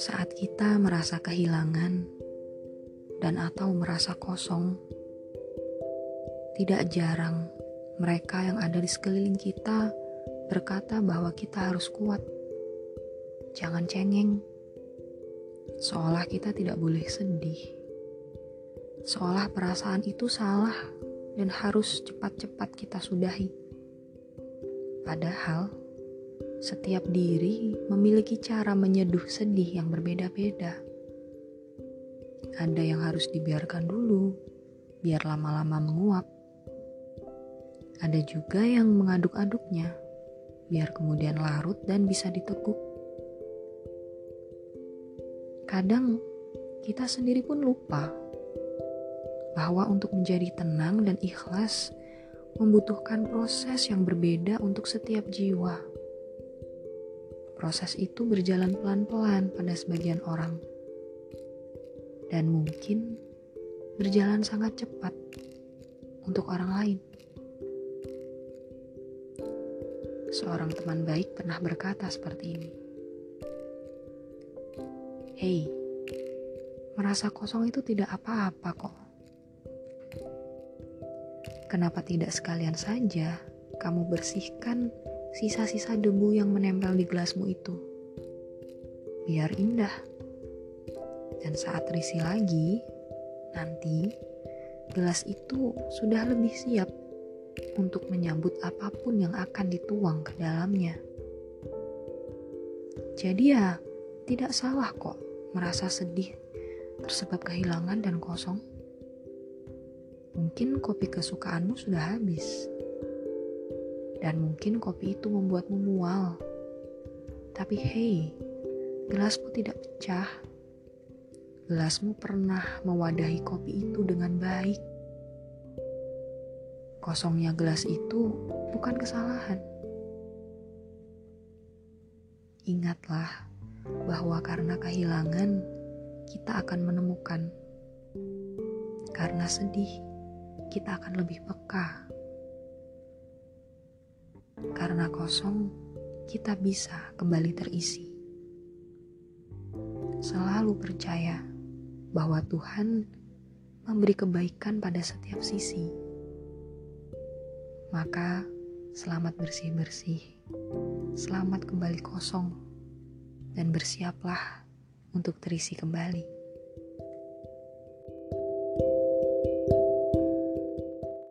Saat kita merasa kehilangan dan atau merasa kosong, tidak jarang mereka yang ada di sekeliling kita berkata bahwa kita harus kuat. Jangan cengeng. Seolah kita tidak boleh sedih. Seolah perasaan itu salah dan harus cepat-cepat kita sudahi. Padahal setiap diri memiliki cara menyeduh sedih yang berbeda-beda. Ada yang harus dibiarkan dulu, biar lama-lama menguap. Ada juga yang mengaduk-aduknya, biar kemudian larut dan bisa diteguk. Kadang kita sendiri pun lupa bahwa untuk menjadi tenang dan ikhlas membutuhkan proses yang berbeda untuk setiap jiwa. Proses itu berjalan pelan-pelan pada sebagian orang, dan mungkin berjalan sangat cepat untuk orang lain. Seorang teman baik pernah berkata seperti ini: "Hei, merasa kosong itu tidak apa-apa kok. Kenapa tidak sekalian saja kamu bersihkan?" Sisa-sisa debu yang menempel di gelasmu itu. Biar indah. Dan saat terisi lagi, nanti gelas itu sudah lebih siap untuk menyambut apa pun yang akan dituang ke dalamnya. Jadi ya, tidak salah kok merasa sedih tersebab kehilangan dan kosong. Mungkin kopi kesukaanmu sudah habis dan mungkin kopi itu membuatmu mual. Tapi hei, gelasmu tidak pecah. Gelasmu pernah mewadahi kopi itu dengan baik. Kosongnya gelas itu bukan kesalahan. Ingatlah bahwa karena kehilangan, kita akan menemukan. Karena sedih, kita akan lebih peka karena kosong, kita bisa kembali terisi. Selalu percaya bahwa Tuhan memberi kebaikan pada setiap sisi. Maka, selamat bersih-bersih, selamat kembali kosong, dan bersiaplah untuk terisi kembali.